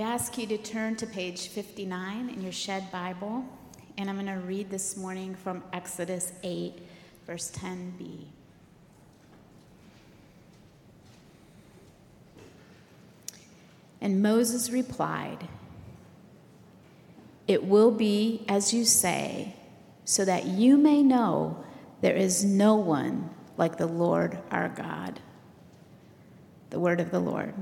we ask you to turn to page 59 in your Shed Bible, and I'm going to read this morning from Exodus 8, verse 10b. And Moses replied, It will be as you say, so that you may know there is no one like the Lord our God. The word of the Lord.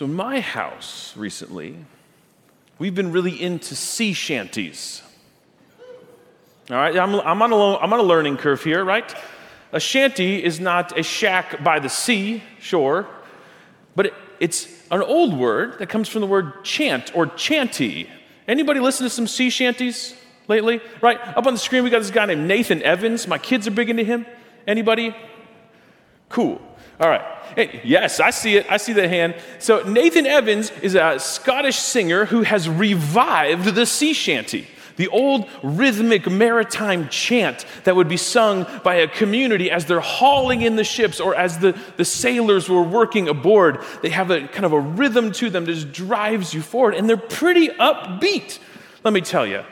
So, in my house recently, we've been really into sea shanties. All right, I'm, I'm, on a, I'm on a learning curve here, right? A shanty is not a shack by the sea, sure, but it, it's an old word that comes from the word chant or chanty. Anybody listen to some sea shanties lately? Right, up on the screen we got this guy named Nathan Evans. My kids are big into him. Anybody? Cool. All right. Hey, yes, I see it. I see that hand. So, Nathan Evans is a Scottish singer who has revived the sea shanty, the old rhythmic maritime chant that would be sung by a community as they're hauling in the ships or as the, the sailors were working aboard. They have a kind of a rhythm to them that just drives you forward, and they're pretty upbeat, let me tell you.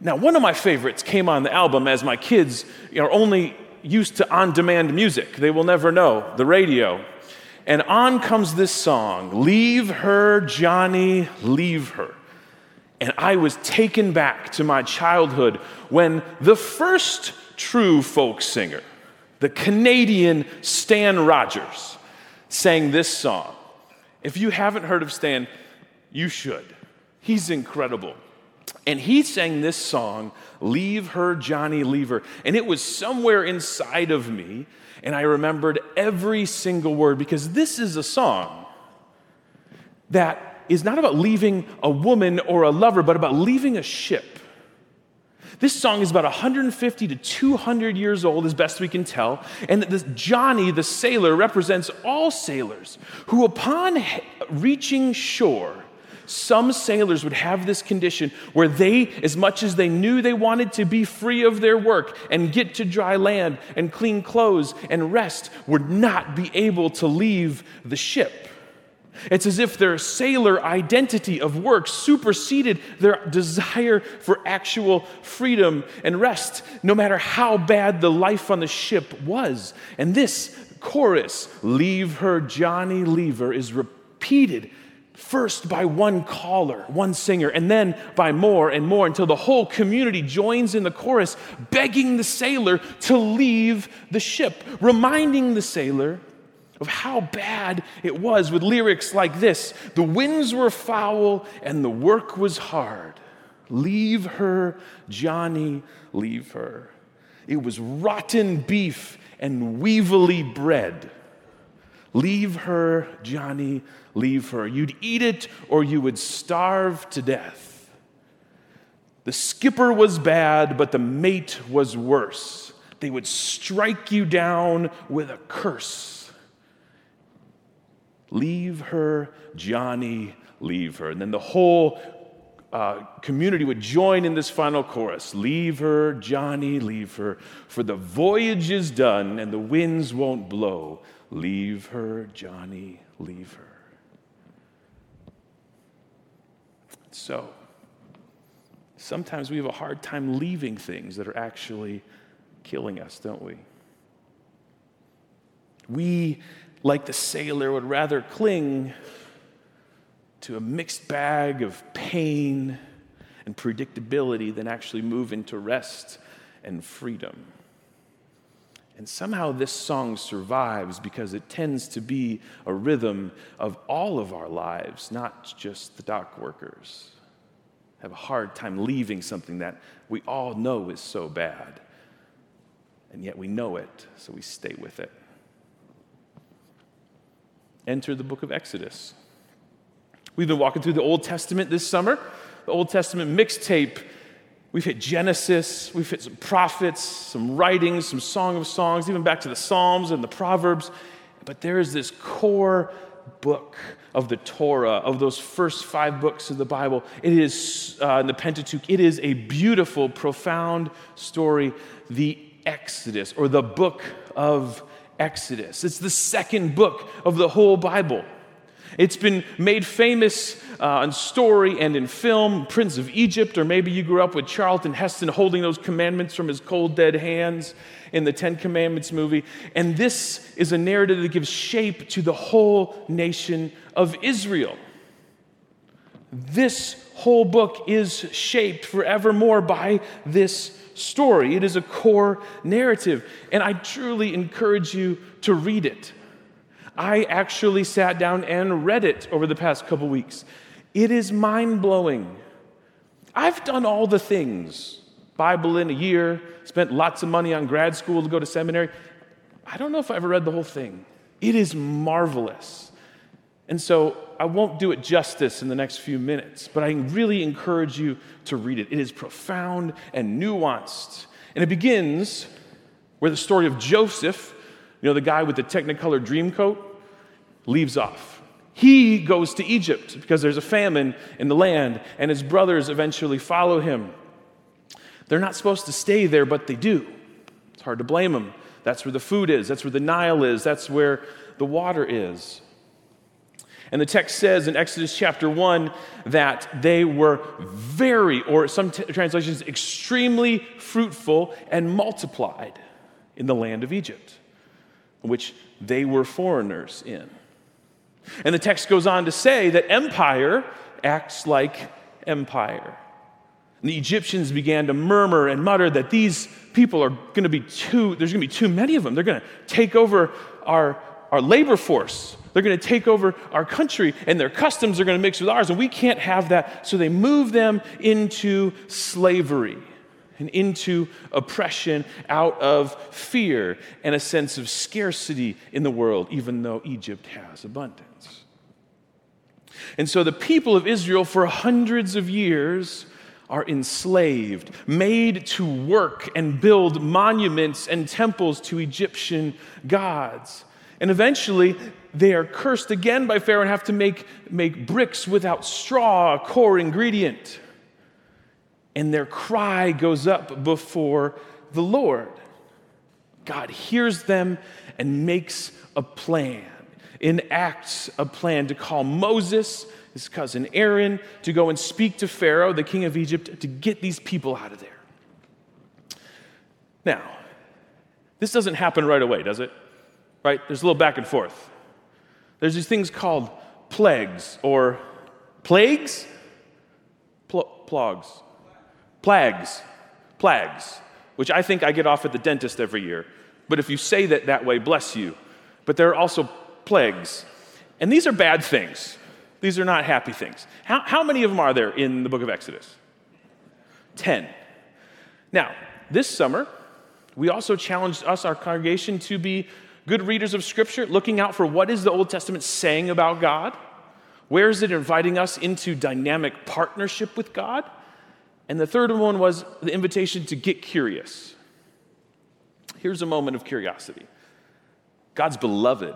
Now, one of my favorites came on the album as my kids are only used to on demand music. They will never know the radio. And on comes this song Leave her, Johnny, leave her. And I was taken back to my childhood when the first true folk singer, the Canadian Stan Rogers, sang this song. If you haven't heard of Stan, you should. He's incredible. And he sang this song, Leave Her, Johnny, Leave Her. And it was somewhere inside of me, and I remembered every single word because this is a song that is not about leaving a woman or a lover, but about leaving a ship. This song is about 150 to 200 years old, as best we can tell, and that this Johnny, the sailor, represents all sailors who, upon reaching shore, some sailors would have this condition where they, as much as they knew they wanted to be free of their work and get to dry land and clean clothes and rest, would not be able to leave the ship. It's as if their sailor identity of work superseded their desire for actual freedom and rest, no matter how bad the life on the ship was. And this chorus, Leave Her, Johnny, Leave Her, is repeated first by one caller, one singer, and then by more and more until the whole community joins in the chorus, begging the sailor to leave the ship, reminding the sailor of how bad it was with lyrics like this The winds were foul and the work was hard. Leave her, Johnny, leave her. It was rotten beef and weevily bread. Leave her, Johnny, leave her. You'd eat it or you would starve to death. The skipper was bad, but the mate was worse. They would strike you down with a curse. Leave her, Johnny, leave her. And then the whole uh, community would join in this final chorus Leave her, Johnny, leave her, for the voyage is done and the winds won't blow. Leave her, Johnny, leave her. So, sometimes we have a hard time leaving things that are actually killing us, don't we? We, like the sailor, would rather cling to a mixed bag of pain and predictability than actually move into rest and freedom. And somehow this song survives because it tends to be a rhythm of all of our lives, not just the dock workers. Have a hard time leaving something that we all know is so bad. And yet we know it, so we stay with it. Enter the book of Exodus. We've been walking through the Old Testament this summer, the Old Testament mixtape We've hit Genesis, we've hit some prophets, some writings, some Song of Songs, even back to the Psalms and the Proverbs. But there is this core book of the Torah, of those first five books of the Bible. It is uh, in the Pentateuch. It is a beautiful, profound story. The Exodus or the book of Exodus. It's the second book of the whole Bible. It's been made famous uh, in story and in film, Prince of Egypt, or maybe you grew up with Charlton Heston holding those commandments from his cold, dead hands in the Ten Commandments movie. And this is a narrative that gives shape to the whole nation of Israel. This whole book is shaped forevermore by this story. It is a core narrative, and I truly encourage you to read it. I actually sat down and read it over the past couple weeks. It is mind blowing. I've done all the things Bible in a year, spent lots of money on grad school to go to seminary. I don't know if I ever read the whole thing. It is marvelous. And so I won't do it justice in the next few minutes, but I really encourage you to read it. It is profound and nuanced. And it begins where the story of Joseph, you know, the guy with the Technicolor dream coat, leaves off. He goes to Egypt because there's a famine in the land, and his brothers eventually follow him. They're not supposed to stay there, but they do. It's hard to blame them. That's where the food is, that's where the Nile is, that's where the water is. And the text says in Exodus chapter 1 that they were very, or some t- translations, extremely fruitful and multiplied in the land of Egypt, which they were foreigners in. And the text goes on to say that empire acts like empire. And the Egyptians began to murmur and mutter that these people are going to be too, there's going to be too many of them. They're going to take over our, our labor force. They're going to take over our country, and their customs are going to mix with ours, and we can't have that. So they move them into slavery and into oppression out of fear and a sense of scarcity in the world, even though Egypt has abundance. And so the people of Israel, for hundreds of years, are enslaved, made to work and build monuments and temples to Egyptian gods. And eventually, they are cursed again by Pharaoh and have to make, make bricks without straw, a core ingredient. And their cry goes up before the Lord. God hears them and makes a plan, enacts a plan to call Moses, his cousin Aaron, to go and speak to Pharaoh, the king of Egypt, to get these people out of there. Now, this doesn't happen right away, does it? Right? There's a little back and forth. There's these things called plagues or plagues? Pl- plogs. Plagues. Plagues, which I think I get off at the dentist every year. But if you say that that way, bless you. But there are also plagues. And these are bad things. These are not happy things. How, how many of them are there in the book of Exodus? Ten. Now, this summer, we also challenged us, our congregation, to be good readers of Scripture, looking out for what is the Old Testament saying about God? Where is it inviting us into dynamic partnership with God? And the third one was the invitation to get curious. Here's a moment of curiosity God's beloved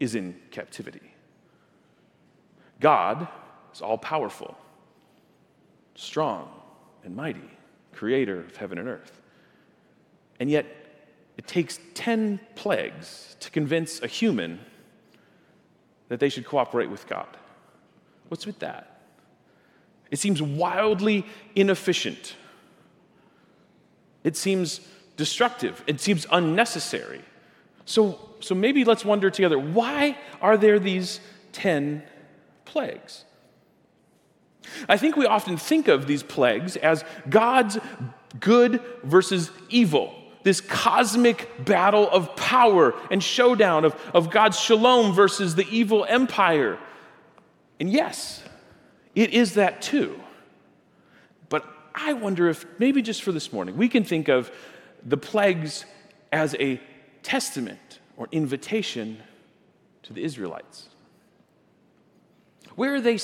is in captivity. God is all powerful, strong, and mighty, creator of heaven and earth. And yet, it takes 10 plagues to convince a human that they should cooperate with God. What's with that? It seems wildly inefficient. It seems destructive. It seems unnecessary. So, so maybe let's wonder together why are there these 10 plagues? I think we often think of these plagues as God's good versus evil this cosmic battle of power and showdown of, of God's shalom versus the evil empire. And yes, it is that too. But I wonder if maybe just for this morning, we can think of the plagues as a testament or invitation to the Israelites. Where are they,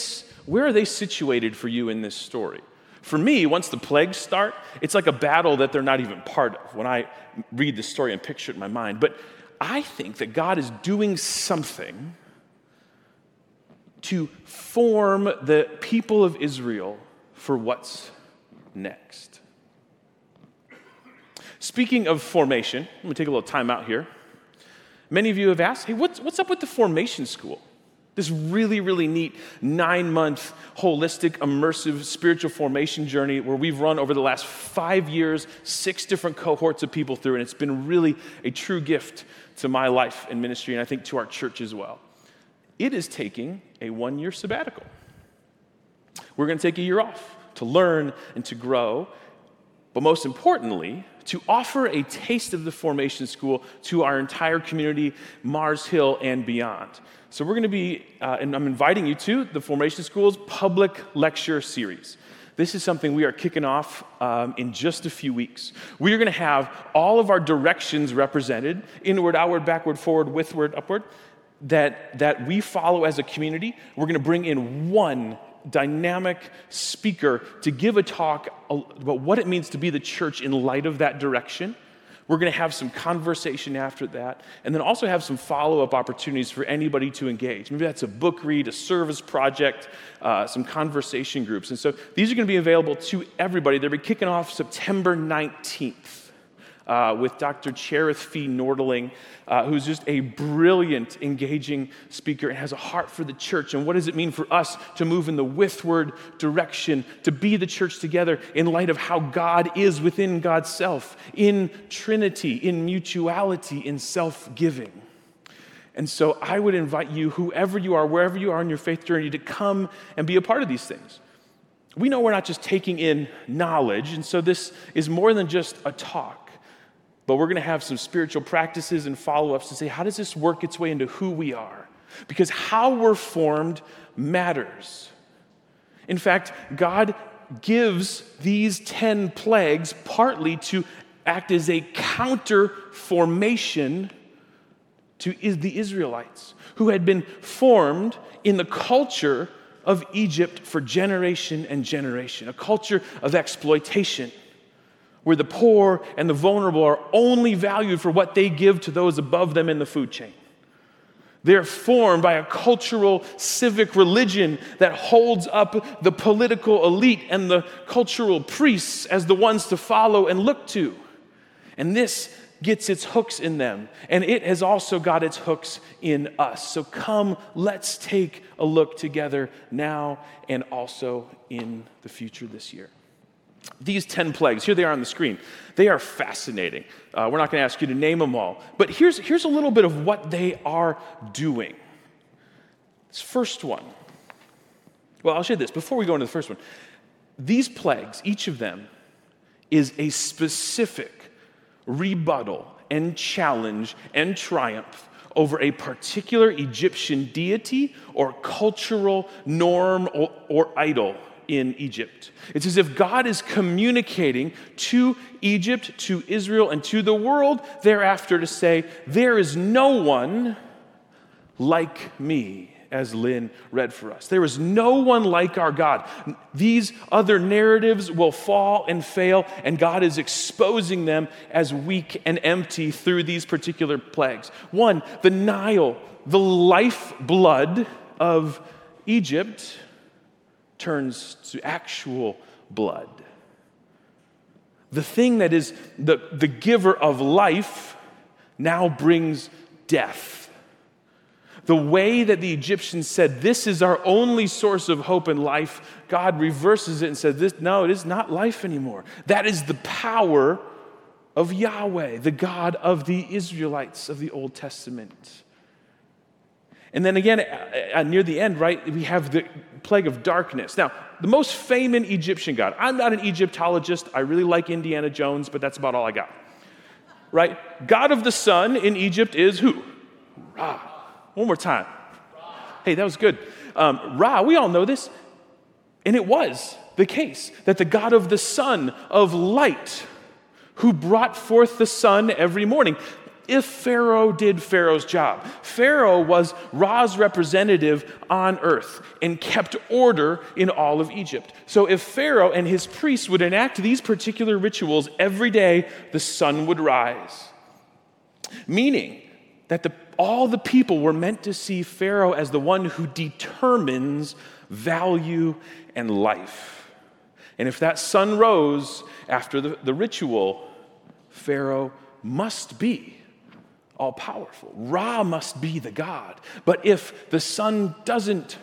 where are they situated for you in this story? For me, once the plagues start, it's like a battle that they're not even part of when I read the story and picture it in my mind. But I think that God is doing something to form the people of Israel for what's next. Speaking of formation, I'm going to take a little time out here. Many of you have asked, hey, what's, what's up with the formation school? This really, really neat nine month holistic, immersive spiritual formation journey where we've run over the last five years, six different cohorts of people through, and it's been really a true gift to my life and ministry, and I think to our church as well. It is taking a one year sabbatical. We're going to take a year off to learn and to grow, but most importantly, to offer a taste of the formation school to our entire community, Mars Hill and beyond. So, we're going to be, uh, and I'm inviting you to the Formation School's public lecture series. This is something we are kicking off um, in just a few weeks. We are going to have all of our directions represented inward, outward, backward, forward, withward, upward that, that we follow as a community. We're going to bring in one dynamic speaker to give a talk about what it means to be the church in light of that direction. We're going to have some conversation after that, and then also have some follow up opportunities for anybody to engage. Maybe that's a book read, a service project, uh, some conversation groups. And so these are going to be available to everybody. They'll be kicking off September 19th uh, with Dr. Cherith Fee Nordling, uh, who's just a brilliant, engaging speaker and has a heart for the church. And what does it mean for us to move in the withward direction, to be the church together in light of how God is within God's self, in Trinity, in mutuality, in self giving? And so I would invite you, whoever you are, wherever you are in your faith journey, to come and be a part of these things. We know we're not just taking in knowledge, and so this is more than just a talk. But we're going to have some spiritual practices and follow ups to say, how does this work its way into who we are? Because how we're formed matters. In fact, God gives these 10 plagues partly to act as a counter formation to the Israelites, who had been formed in the culture of Egypt for generation and generation, a culture of exploitation where the poor and the vulnerable are only valued for what they give to those above them in the food chain. They're formed by a cultural, civic religion that holds up the political elite and the cultural priests as the ones to follow and look to. And this gets its hooks in them, and it has also got its hooks in us. So come, let's take a look together now and also in the future this year. These 10 plagues, here they are on the screen. They are fascinating. Uh, we're not going to ask you to name them all, but here's, here's a little bit of what they are doing. This first one. Well, I'll show you this before we go into the first one. These plagues, each of them, is a specific rebuttal and challenge and triumph over a particular Egyptian deity or cultural norm or, or idol in Egypt. It's as if God is communicating to Egypt, to Israel, and to the world thereafter to say, There is no one like me, as Lynn read for us. There is no one like our God. These other narratives will fall and fail, and God is exposing them as weak and empty through these particular plagues. One, the Nile, the lifeblood of Egypt turns to actual blood. The thing that is the, the giver of life now brings death. The way that the Egyptians said, This is our only source of hope and life, God reverses it and says, this, No, it is not life anymore. That is the power of Yahweh, the God of the Israelites of the Old Testament. And then again, uh, uh, near the end, right, we have the plague of darkness. Now, the most famous Egyptian god, I'm not an Egyptologist. I really like Indiana Jones, but that's about all I got. Right? God of the sun in Egypt is who? Ra. One more time. Hey, that was good. Um, Ra, we all know this. And it was the case that the God of the sun, of light, who brought forth the sun every morning if Pharaoh did Pharaoh's job. Pharaoh was Ra's representative on earth and kept order in all of Egypt. So if Pharaoh and his priests would enact these particular rituals every day, the sun would rise. Meaning that the, all the people were meant to see Pharaoh as the one who determines value and life. And if that sun rose after the, the ritual, Pharaoh must be all powerful. Ra must be the God. But if the sun doesn't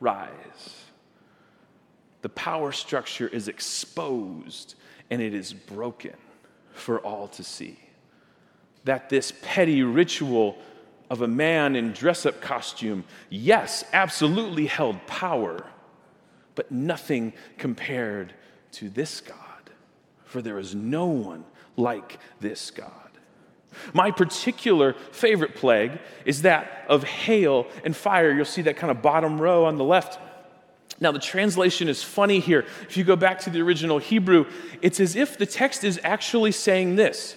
rise, the power structure is exposed and it is broken for all to see. That this petty ritual of a man in dress up costume, yes, absolutely held power, but nothing compared to this God. For there is no one like this God. My particular favorite plague is that of hail and fire. You'll see that kind of bottom row on the left. Now, the translation is funny here. If you go back to the original Hebrew, it's as if the text is actually saying this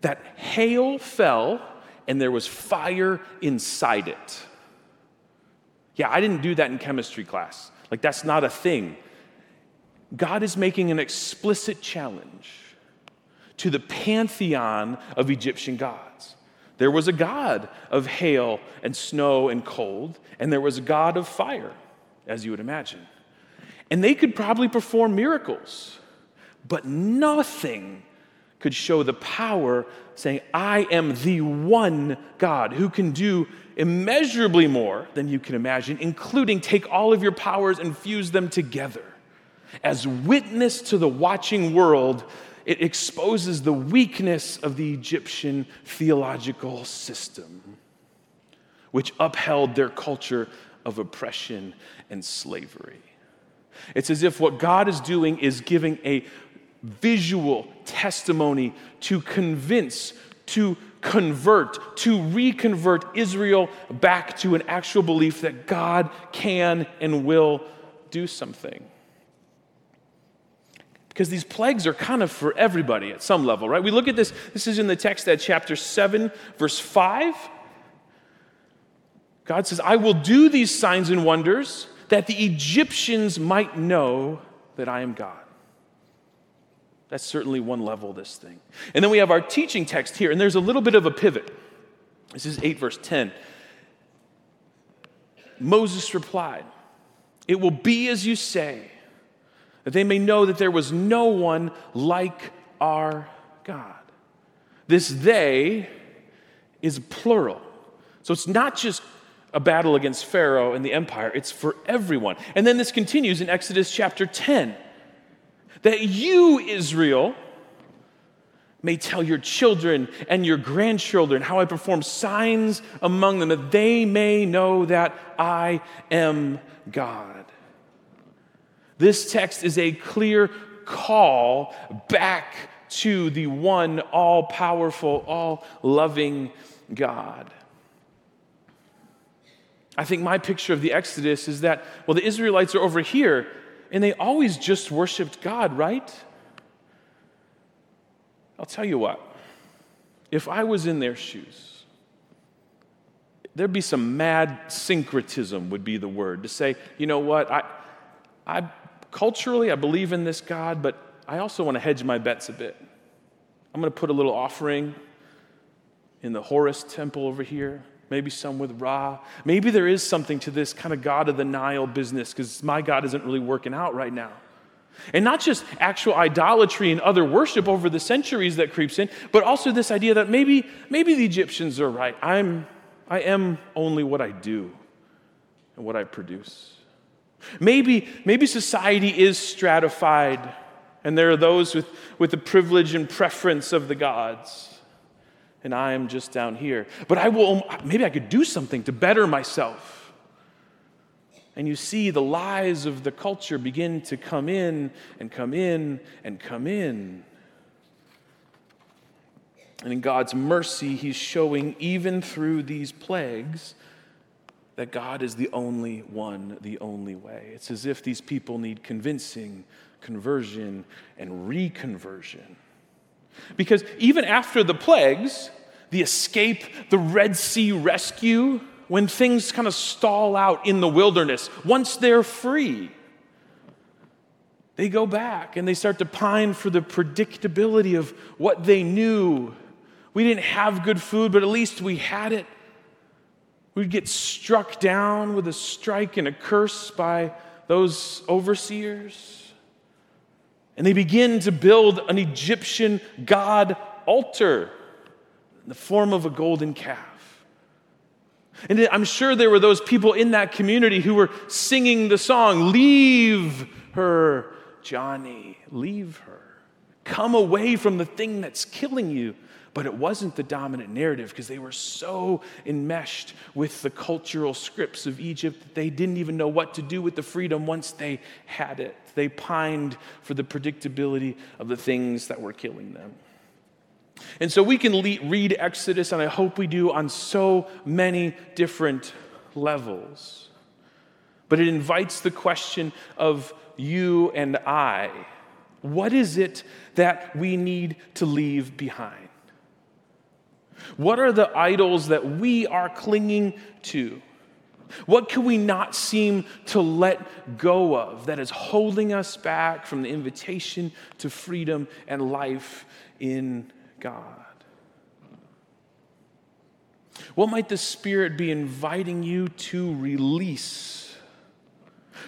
that hail fell and there was fire inside it. Yeah, I didn't do that in chemistry class. Like, that's not a thing. God is making an explicit challenge to the pantheon of Egyptian gods. There was a god of hail and snow and cold, and there was a god of fire, as you would imagine. And they could probably perform miracles, but nothing could show the power saying, I am the one God who can do immeasurably more than you can imagine, including take all of your powers and fuse them together. As witness to the watching world it exposes the weakness of the Egyptian theological system, which upheld their culture of oppression and slavery. It's as if what God is doing is giving a visual testimony to convince, to convert, to reconvert Israel back to an actual belief that God can and will do something because these plagues are kind of for everybody at some level, right? We look at this, this is in the text at chapter 7, verse 5. God says, I will do these signs and wonders that the Egyptians might know that I am God. That's certainly one level this thing. And then we have our teaching text here, and there's a little bit of a pivot. This is 8, verse 10. Moses replied, It will be as you say that they may know that there was no one like our God. This they is plural. So it's not just a battle against Pharaoh and the empire, it's for everyone. And then this continues in Exodus chapter 10 that you, Israel, may tell your children and your grandchildren how I perform signs among them, that they may know that I am God. This text is a clear call back to the one all powerful, all loving God. I think my picture of the Exodus is that, well, the Israelites are over here and they always just worshiped God, right? I'll tell you what, if I was in their shoes, there'd be some mad syncretism, would be the word, to say, you know what, I, I culturally, I believe in this God, but I also want to hedge my bets a bit. I'm going to put a little offering in the Horus temple over here, maybe some with Ra. Maybe there is something to this kind of God of the Nile business because my God isn't really working out right now. And not just actual idolatry and other worship over the centuries that creeps in, but also this idea that maybe, maybe the Egyptians are right. I'm, I am only what I do and what I produce. Maybe, maybe society is stratified, and there are those with, with the privilege and preference of the gods, and I am just down here. But I will, maybe I could do something to better myself. And you see the lies of the culture begin to come in and come in and come in. And in God's mercy, He's showing, even through these plagues, that God is the only one, the only way. It's as if these people need convincing, conversion, and reconversion. Because even after the plagues, the escape, the Red Sea rescue, when things kind of stall out in the wilderness, once they're free, they go back and they start to pine for the predictability of what they knew. We didn't have good food, but at least we had it. We'd get struck down with a strike and a curse by those overseers. And they begin to build an Egyptian god altar in the form of a golden calf. And I'm sure there were those people in that community who were singing the song, Leave her, Johnny, leave her. Come away from the thing that's killing you. But it wasn't the dominant narrative because they were so enmeshed with the cultural scripts of Egypt that they didn't even know what to do with the freedom once they had it. They pined for the predictability of the things that were killing them. And so we can le- read Exodus, and I hope we do, on so many different levels. But it invites the question of you and I what is it that we need to leave behind? What are the idols that we are clinging to? What can we not seem to let go of that is holding us back from the invitation to freedom and life in God? What might the Spirit be inviting you to release?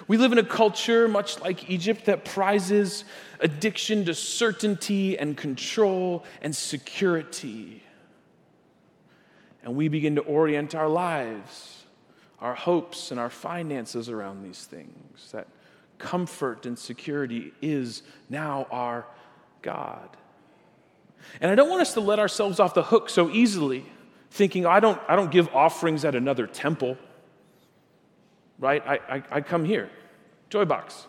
We live in a culture, much like Egypt, that prizes addiction to certainty and control and security. And we begin to orient our lives, our hopes, and our finances around these things. That comfort and security is now our God. And I don't want us to let ourselves off the hook so easily, thinking, I don't, I don't give offerings at another temple, right? I, I, I come here, Joy Box.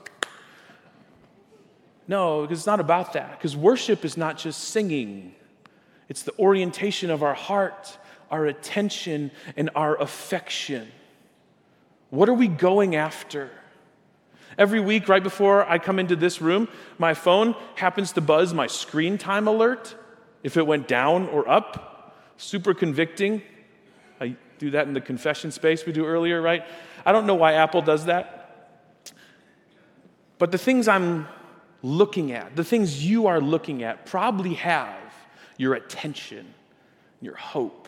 No, because it's not about that. Because worship is not just singing, it's the orientation of our heart, our attention, and our affection. What are we going after? Every week, right before I come into this room, my phone happens to buzz my screen time alert if it went down or up. Super convicting. I do that in the confession space we do earlier, right? I don't know why Apple does that. But the things I'm looking at, the things you are looking at, probably have your attention, your hope,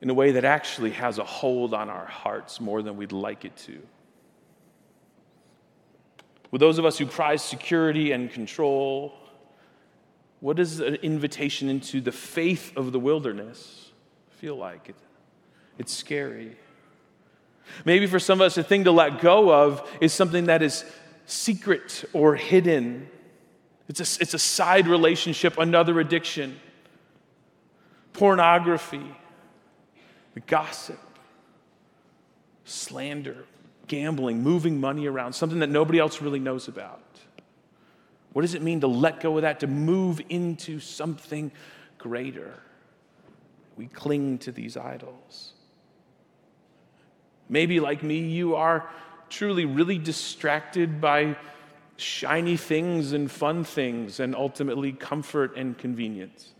in a way that actually has a hold on our hearts more than we'd like it to. With those of us who prize security and control, what does an invitation into the faith of the wilderness feel like? it's scary. Maybe for some of us, a thing to let go of is something that is secret or hidden. It's a, it's a side relationship, another addiction. Pornography, gossip, slander, gambling, moving money around, something that nobody else really knows about. What does it mean to let go of that, to move into something greater? We cling to these idols. Maybe, like me, you are truly really distracted by shiny things and fun things and ultimately comfort and convenience.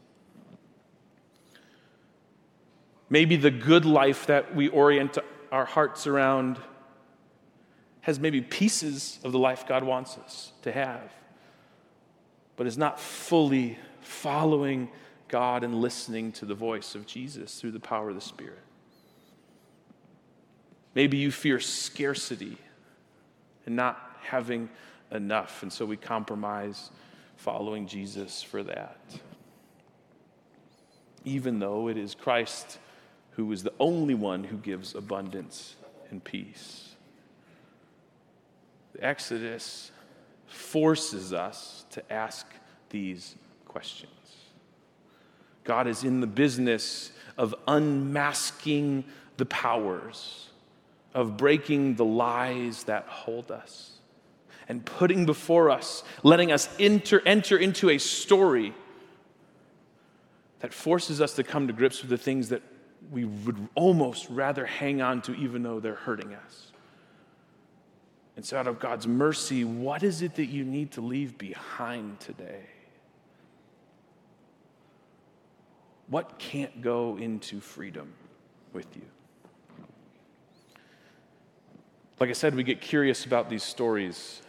Maybe the good life that we orient our hearts around has maybe pieces of the life God wants us to have but is not fully following God and listening to the voice of Jesus through the power of the Spirit. Maybe you fear scarcity and not having enough, and so we compromise following Jesus for that. Even though it is Christ who is the only one who gives abundance and peace. The Exodus forces us to ask these questions. God is in the business of unmasking the powers, of breaking the lies that hold us, and putting before us, letting us enter, enter into a story that forces us to come to grips with the things that we would almost rather hang on to, even though they're hurting us. And so, out of God's mercy, what is it that you need to leave behind today? What can't go into freedom with you? Like I said, we get curious about these stories.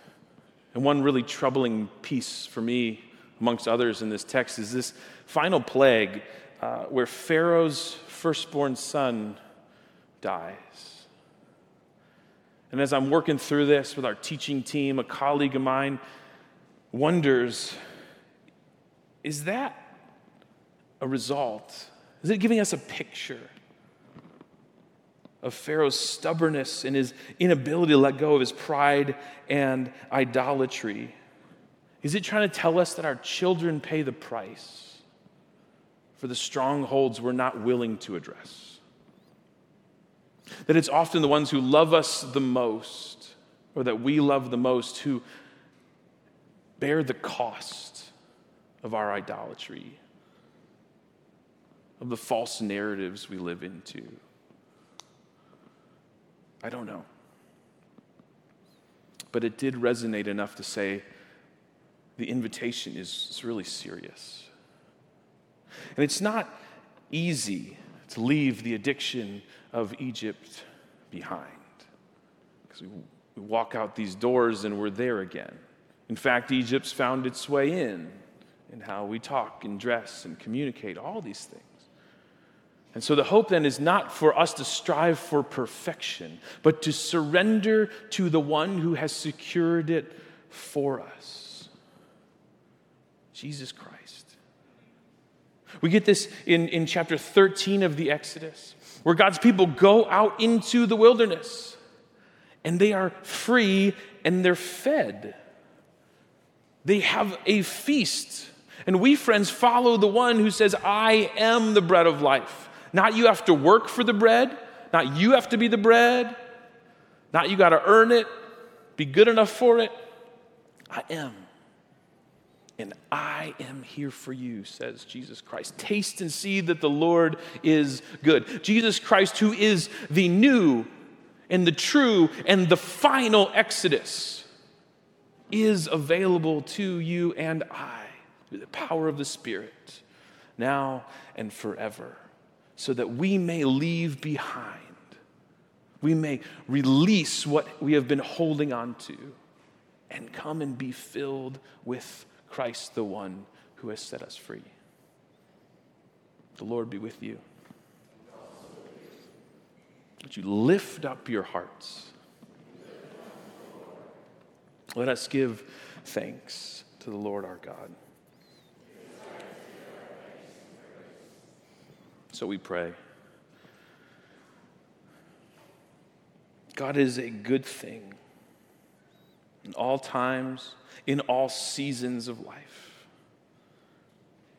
And one really troubling piece for me, amongst others in this text, is this final plague uh, where Pharaoh's firstborn son dies. And as I'm working through this with our teaching team, a colleague of mine wonders is that a result? Is it giving us a picture of Pharaoh's stubbornness and his inability to let go of his pride and idolatry? Is it trying to tell us that our children pay the price for the strongholds we're not willing to address? That it's often the ones who love us the most, or that we love the most, who bear the cost of our idolatry, of the false narratives we live into. I don't know. But it did resonate enough to say the invitation is, really serious. And it's not easy to leave the addiction of Egypt behind because we, we walk out these doors and we're there again. In fact, Egypt's found its way in, in how we talk and dress and communicate, all these things. And so the hope then is not for us to strive for perfection, but to surrender to the one who has secured it for us Jesus Christ. We get this in, in chapter 13 of the Exodus, where God's people go out into the wilderness and they are free and they're fed. They have a feast. And we, friends, follow the one who says, I am the bread of life. Not you have to work for the bread, not you have to be the bread, not you got to earn it, be good enough for it. I am. And I am here for you, says Jesus Christ. Taste and see that the Lord is good. Jesus Christ, who is the new and the true and the final Exodus is available to you and I through the power of the Spirit, now and forever, so that we may leave behind, we may release what we have been holding on to, and come and be filled with Christ, the one who has set us free. The Lord be with you. Would you lift up your hearts? Let us give thanks to the Lord our God. So we pray. God is a good thing in all times, in all seasons of life.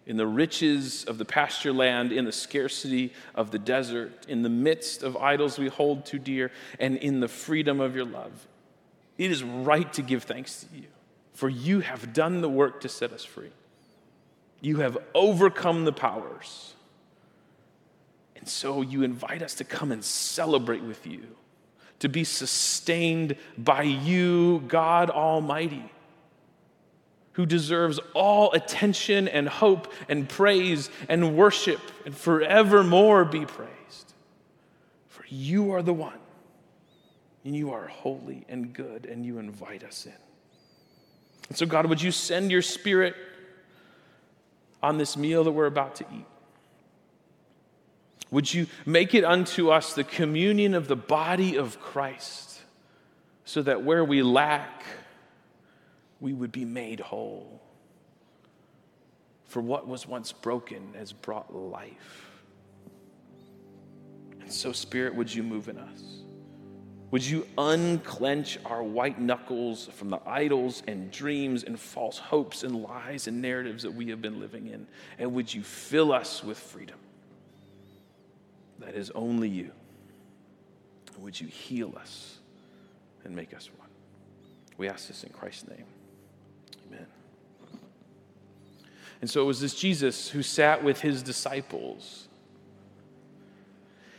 In the riches of the pasture land, in the scarcity of the desert, in the midst of idols we hold too dear, and in the freedom of your love. It is right to give thanks to you, for you have done the work to set us free. You have overcome the powers. And so you invite us to come and celebrate with you, to be sustained by you, God Almighty, who deserves all attention and hope and praise and worship and forevermore be praised. For you are the one and you are holy and good, and you invite us in. And so, God, would you send your spirit on this meal that we're about to eat? Would you make it unto us the communion of the body of Christ, so that where we lack, we would be made whole? For what was once broken has brought life. And so, Spirit, would you move in us? Would you unclench our white knuckles from the idols and dreams and false hopes and lies and narratives that we have been living in? And would you fill us with freedom that is only you? Would you heal us and make us one? We ask this in Christ's name. Amen. And so it was this Jesus who sat with his disciples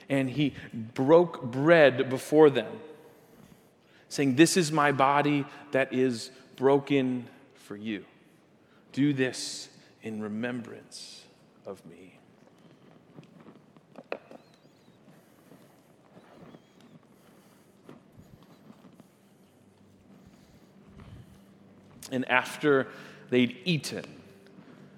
and he broke bread before them, saying, This is my body that is broken for you. Do this in remembrance of me. And after they'd eaten,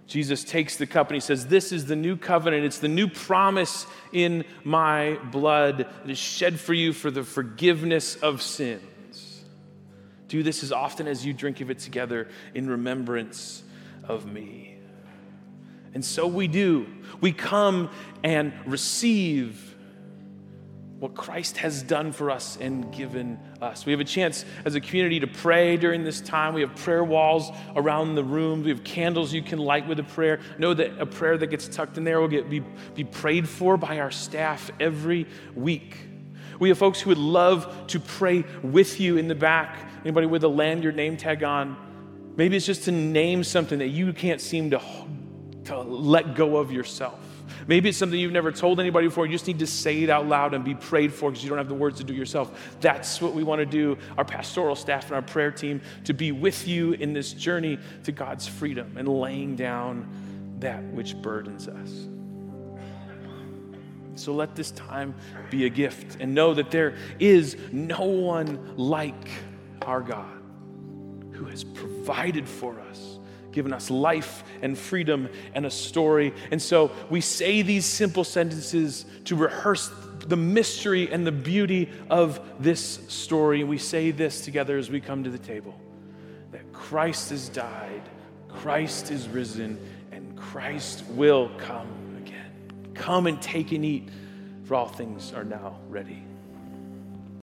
Jesus takes the cup and he says, This is the new covenant. It's the new promise in my blood that is shed for you for the forgiveness of sins. Do this as often as you drink of it together in remembrance of me. And so we do. We come and receive what Christ has done for us and given us. We have a chance as a community to pray during this time. We have prayer walls around the room. We have candles you can light with a prayer. Know that a prayer that gets tucked in there will get, be, be prayed for by our staff every week. We have folks who would love to pray with you in the back. Anybody with a lanyard name tag on? Maybe it's just to name something that you can't seem to, to let go of yourself. Maybe it's something you've never told anybody before. You just need to say it out loud and be prayed for because you don't have the words to do yourself. That's what we want to do, our pastoral staff and our prayer team, to be with you in this journey to God's freedom and laying down that which burdens us. So let this time be a gift and know that there is no one like our God who has provided for us given us life and freedom and a story. And so we say these simple sentences to rehearse the mystery and the beauty of this story. We say this together as we come to the table that Christ has died, Christ is risen, and Christ will come again. Come and take and eat, for all things are now ready.